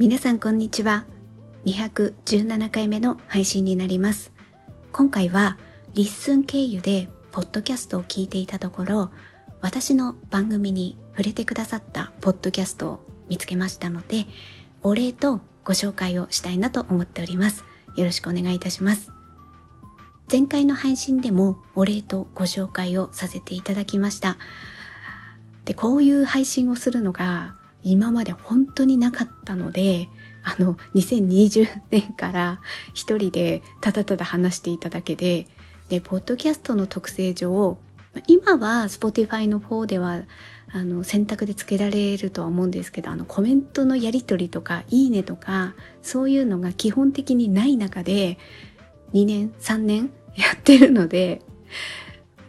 皆さんこんにちは。217回目の配信になります。今回はリッスン経由でポッドキャストを聞いていたところ、私の番組に触れてくださったポッドキャストを見つけましたので、お礼とご紹介をしたいなと思っております。よろしくお願いいたします。前回の配信でもお礼とご紹介をさせていただきました。で、こういう配信をするのが今まで本当になかったので、あの、2020年から一人でただただ話していただけで、で、ポッドキャストの特性上、今は Spotify の方ではあの選択でつけられるとは思うんですけどあのコメントのやり取りとかいいねとかそういうのが基本的にない中で2年3年やってるので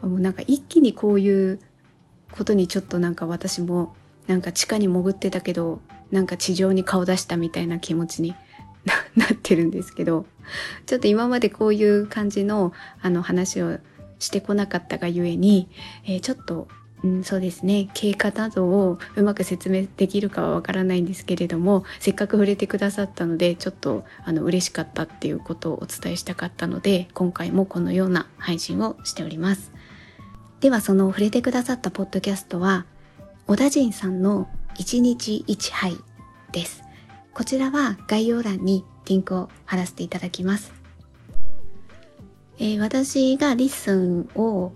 もうなんか一気にこういうことにちょっとなんか私もなんか地下に潜ってたけどなんか地上に顔出したみたいな気持ちに なってるんですけどちょっと今までこういう感じのあの話をしてこなかったがゆえに、えー、ちょっと、うん、そうですね経過などをうまく説明できるかはわからないんですけれどもせっかく触れてくださったのでちょっとあの嬉しかったっていうことをお伝えしたかったので今回もこのような配信をしております。ではその触れてくださったポッドキャストは小田人さんの1日1杯です。こちらは概要欄にリンクを貼らせていただきます。えー、私がリッスンを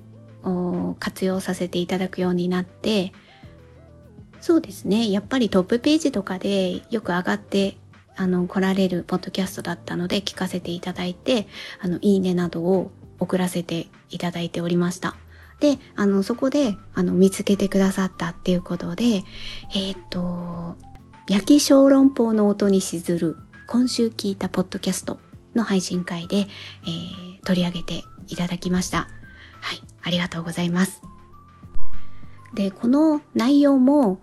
活用させていただくようになって、そうですね。やっぱりトップページとかでよく上がってあの来られるポッドキャストだったので聞かせていただいて、あの、いいねなどを送らせていただいておりました。で、あの、そこで、あの、見つけてくださったっていうことで、えっ、と、焼き小籠包の音にしずる、今週聞いたポッドキャストの配信会で、えー、取り上げていただきました。はい、ありがとうございます。で、この内容も、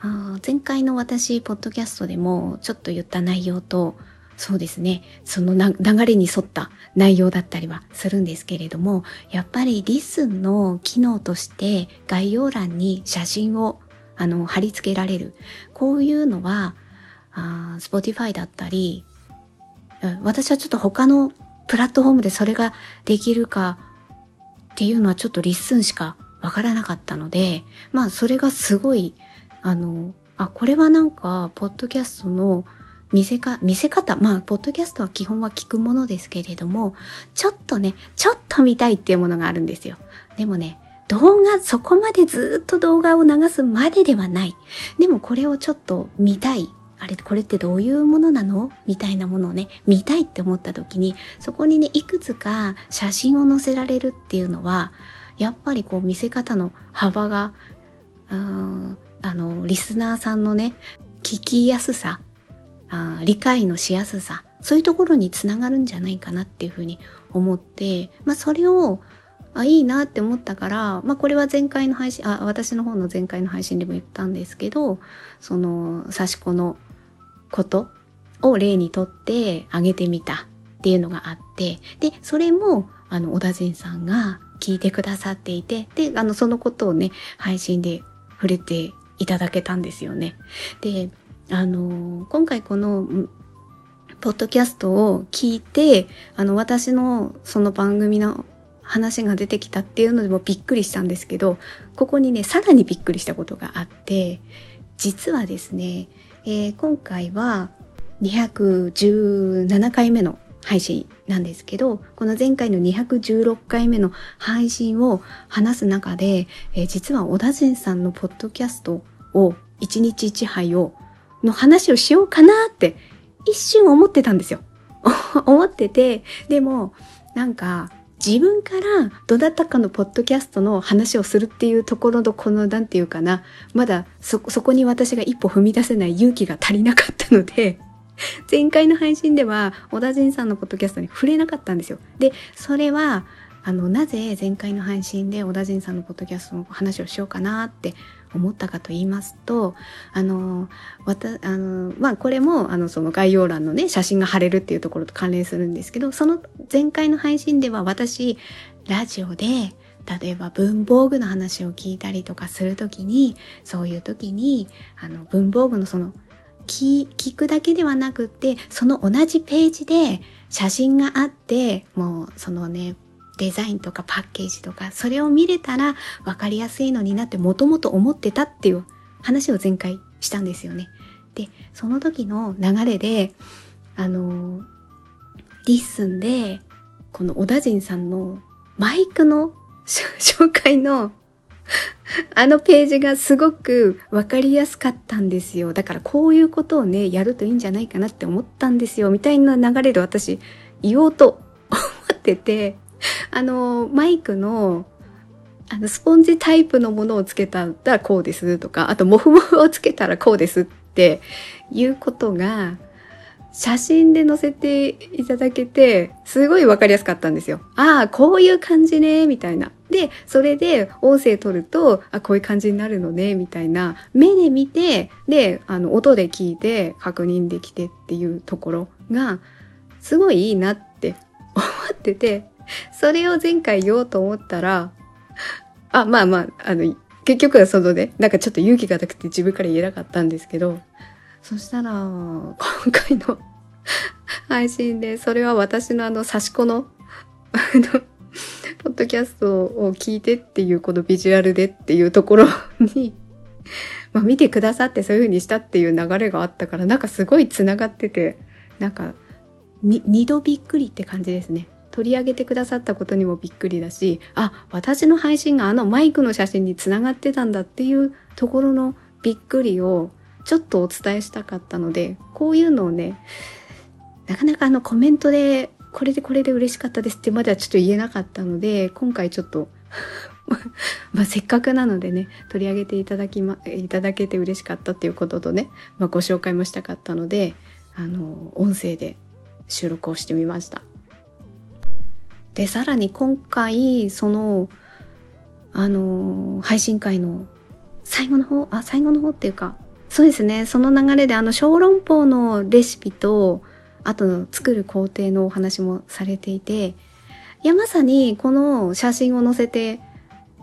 あ前回の私、ポッドキャストでもちょっと言った内容と、そうですね。その流れに沿った内容だったりはするんですけれども、やっぱりリスンの機能として概要欄に写真をあの貼り付けられる。こういうのは、あ Spotify だったり、私はちょっと他のプラットフォームでそれができるかっていうのはちょっとリッスンしかわからなかったので、まあそれがすごい、あの、あ、これはなんか、ポッドキャストの見せか、見せ方、まあ、ポッドキャストは基本は聞くものですけれども、ちょっとね、ちょっと見たいっていうものがあるんですよ。でもね、動画、そこまでずっと動画を流すまでではない。でもこれをちょっと見たい。あれ、これってどういうものなの？みたいなものをね、見たいって思った時に、そこにね、いくつか写真を載せられるっていうのは、やっぱりこう見せ方の幅が、うん、あの、リスナーさんのね、聞きやすさあ理解のしやすさそういうところにつながるんじゃないかなっていうふうに思って、まあ、それをあいいなって思ったから、まあ、これは前回の配信あ私の方の前回の配信でも言ったんですけどその刺し子のことを例にとってあげてみたっていうのがあってでそれもあの小田陣さんが聞いてくださっていてであのそのことをね配信で触れていただけたんですよね。であの今回このポッドキャストを聞いてあの私のその番組の話が出てきたっていうのでもびっくりしたんですけどここにねさらにびっくりしたことがあって実はですね、えー、今回は217回目の配信なんですけどこの前回の216回目の配信を話す中で、えー、実は小田陣さんのポッドキャストを1日1杯をの話をしようかなって一瞬思ってたんですよ。思ってて、でもなんか自分からどなたかのポッドキャストの話をするっていうところのこのなんていうかな、まだそ、そこに私が一歩踏み出せない勇気が足りなかったので、前回の配信では小田陣さんのポッドキャストに触れなかったんですよ。で、それは、あの、なぜ前回の配信で小田陣さんのポッドキャストの話をしようかなって思ったかと言いますと、あの、わた、あの、まあ、これも、あの、その概要欄のね、写真が貼れるっていうところと関連するんですけど、その前回の配信では私、ラジオで、例えば文房具の話を聞いたりとかするときに、そういうときに、あの、文房具のその聞、聞くだけではなくってその同じページで写真があってもうそのねデザインとかパッケージとかそれを見れたら分かりやすいのになってもともと思ってたっていう話を前回したんですよね。でその時の流れであのリッスンでこの小田人さんのマイクの紹介のあのページがすごくわかりやすかったんですよ。だからこういうことをね、やるといいんじゃないかなって思ったんですよ。みたいな流れで私言おうと思ってて、あの、マイクの、あの、スポンジタイプのものをつけたらこうですとか、あと、モフモフをつけたらこうですっていうことが、写真で載せていただけて、すごいわかりやすかったんですよ。ああ、こういう感じね、みたいな。で、それで音声取ると、あ、こういう感じになるのね、みたいな。目で見て、で、あの、音で聞いて確認できてっていうところが、すごいいいなって思ってて、それを前回言おうと思ったら、あ、まあまあ、あの、結局はそのね、なんかちょっと勇気がなくて自分から言えなかったんですけど、そしたら、今回の 配信で、それは私のあの、差し子の、あの、ポッドキャストを聞いてっていう、このビジュアルでっていうところに、まあ見てくださってそういう風にしたっていう流れがあったから、なんかすごい繋がってて、なんか、二度びっくりって感じですね。取り上げてくださったことにもびっくりだし、あ、私の配信があのマイクの写真に繋がってたんだっていうところのびっくりをちょっとお伝えしたかったので、こういうのをね、なかなかあのコメントで、これでこれで嬉しかったですってまではちょっと言えなかったので、今回ちょっと まあせっかくなのでね、取り上げていただきま、いただけて嬉しかったっていうこととね、まあご紹介もしたかったので、あの、音声で収録をしてみました。で、さらに今回、その、あの、配信会の最後の方、あ、最後の方っていうか、そうですね。その流れであの小籠包のレシピと、あと作る工程のお話もされていて、いや、まさにこの写真を載せて、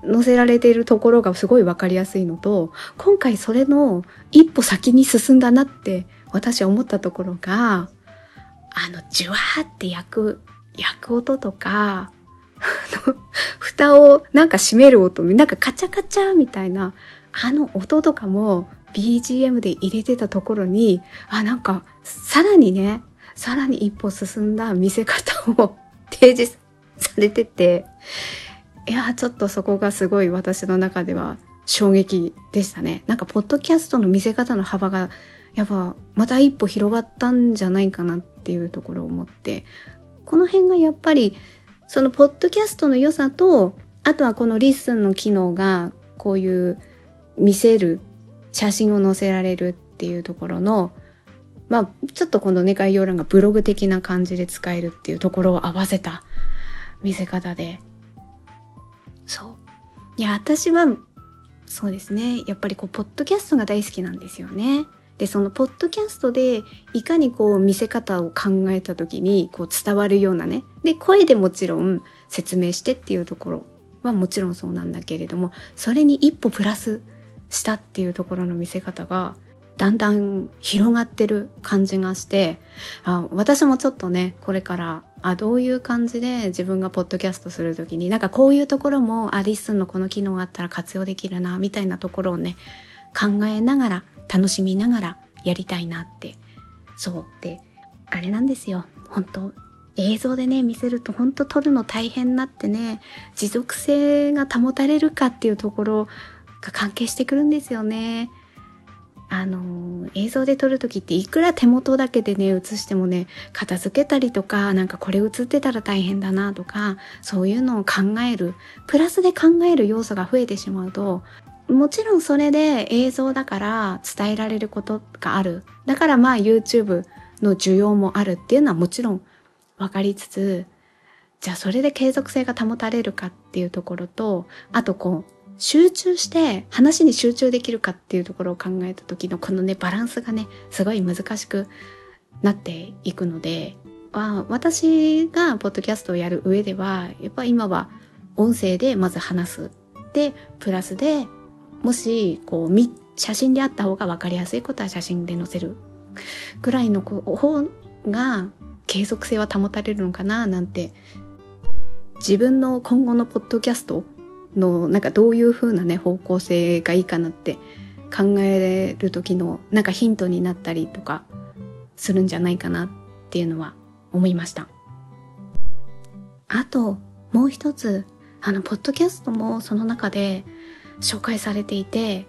載せられているところがすごいわかりやすいのと、今回それの一歩先に進んだなって私は思ったところが、あの、ジュワーって焼く、焼く音とか、蓋をなんか閉める音、なんかカチャカチャみたいな、あの音とかも BGM で入れてたところに、あ、なんか、さらにね、さらに一歩進んだ見せ方を 提示されてて、いや、ちょっとそこがすごい私の中では衝撃でしたね。なんか、ポッドキャストの見せ方の幅が、やっぱ、また一歩広がったんじゃないかなっていうところを思って、この辺がやっぱり、そのポッドキャストの良さと、あとはこのリッスンの機能が、こういう見せる写真を載せられるっていうところの、まあ、ちょっとこのね、概要欄がブログ的な感じで使えるっていうところを合わせた見せ方で。そう。いや、私は、そうですね。やっぱりこう、ポッドキャストが大好きなんですよね。で、そのポッドキャストで、いかにこう、見せ方を考えた時に、こう、伝わるようなね。で、声でもちろん説明してっていうところはもちろんそうなんだけれども、それに一歩プラスしたっていうところの見せ方がだんだん広がってる感じがしてあ私もちょっとねこれからあどういう感じで自分がポッドキャストする時になんかこういうところもあリッスンのこの機能があったら活用できるなみたいなところをね考えながら楽しみながらやりたいなって。そう。であれなんですよ。本当映像でね見せると本当撮るの大変なってね持続性が保たれるかっていうところが関係してくるんですよね。あの映像で撮る時っていくら手元だけでね映してもね片付けたりとかなんかこれ映ってたら大変だなとかそういうのを考えるプラスで考える要素が増えてしまうともちろんそれで映像だから伝えられることがある。だからまあ YouTube の需要もあるっていうのはもちろん分かりつつじゃあそれで継続性が保たれるかっていうところとあとこう集中して話に集中できるかっていうところを考えた時のこのねバランスがねすごい難しくなっていくのであ私がポッドキャストをやる上ではやっぱ今は音声でまず話す。でプラスでもしこう写真であった方が分かりやすいことは写真で載せるぐらいの方が継続性は保たれるのかななんて自分の今後のポッドキャストのなんかどういう風なね方向性がいいかなって考える時のなんかヒントになったりとかするんじゃないかなっていうのは思いました。あともう一つあのポッドキャストもその中で紹介されていて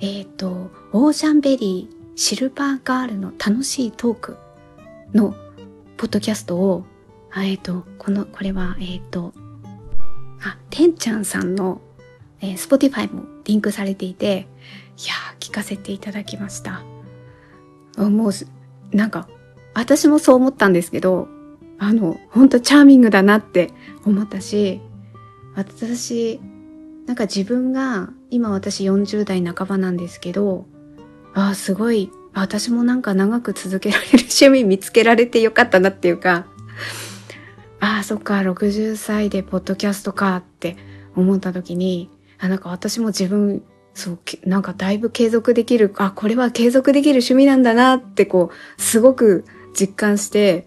えっ、ー、とオーシャンベリーシルバーガールの楽しいトークのポッドキャストをえっ、ー、とこのこれはえっ、ー、とあてんちゃんさんの、えー、Spotify もリンクされていていやー聞かせていただきました。もうなんか私もそう思ったんですけどあの本当チャーミングだなって思ったし私なんか自分が今私40代半ばなんですけどああすごい私もなんか長く続けられる趣味見つけられてよかったなっていうかああそっか60歳でポッドキャストかって思った時にあなんか私も自分そうなんかだいぶ継続できるあこれは継続できる趣味なんだなってこうすごく実感して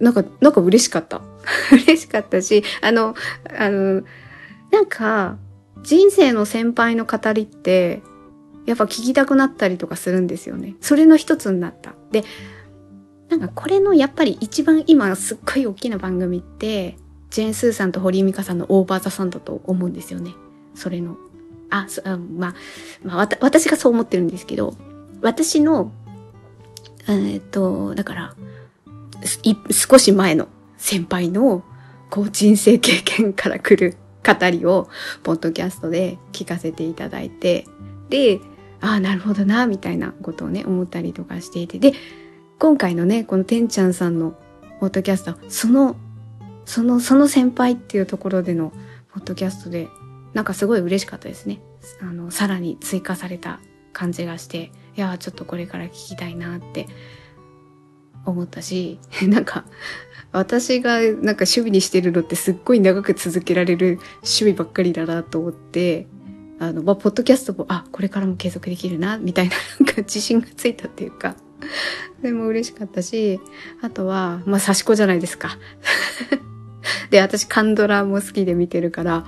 なんかなんか嬉しかった。嬉しかったしあのあのなんか人生の先輩の語りってやっぱ聞きたくなったりとかするんですよね。それの一つになった。で、なんかこれのやっぱり一番今すっごい大きな番組って、ジェーン・スーさんと堀井美香さんのオーバーザさんだと思うんですよね。それの。あ、そまあ、まあ、私がそう思ってるんですけど、私の、えっと、だから、少し前の先輩の、こう人生経験から来る語りを、ポッドキャストで聞かせていただいて、で、ああ、なるほどな、みたいなことをね、思ったりとかしていて、で、今回のね、このてんちゃんさんのポッドキャスト、その、その、その先輩っていうところでのポッドキャストで、なんかすごい嬉しかったですね。あの、さらに追加された感じがして、いやちょっとこれから聞きたいなって思ったし、なんか、私がなんか趣味にしてるのってすっごい長く続けられる趣味ばっかりだなと思って、あの、まあ、ポッドキャストも、あ、これからも継続できるな、みたいな、なんか自信がついたっていうか、でも嬉しかったし、あとは、まあ、刺し子じゃないですか。で、私、カンドラも好きで見てるから、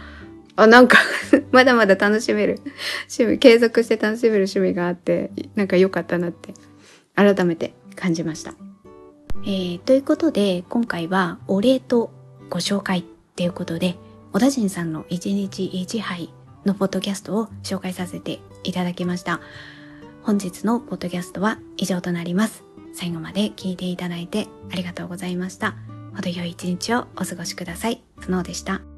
あ、なんかまだまだ楽しめる趣味、継続して楽しめる趣味があって、なんか良かったなって、改めて感じました。えー、ということで、今回はお礼とご紹介っていうことで、小田人さんの1日1杯のポッドキャストを紹介させていただきました。本日のポッドキャストは以上となります。最後まで聞いていただいてありがとうございました。程よい一日をお過ごしください。スノーでした。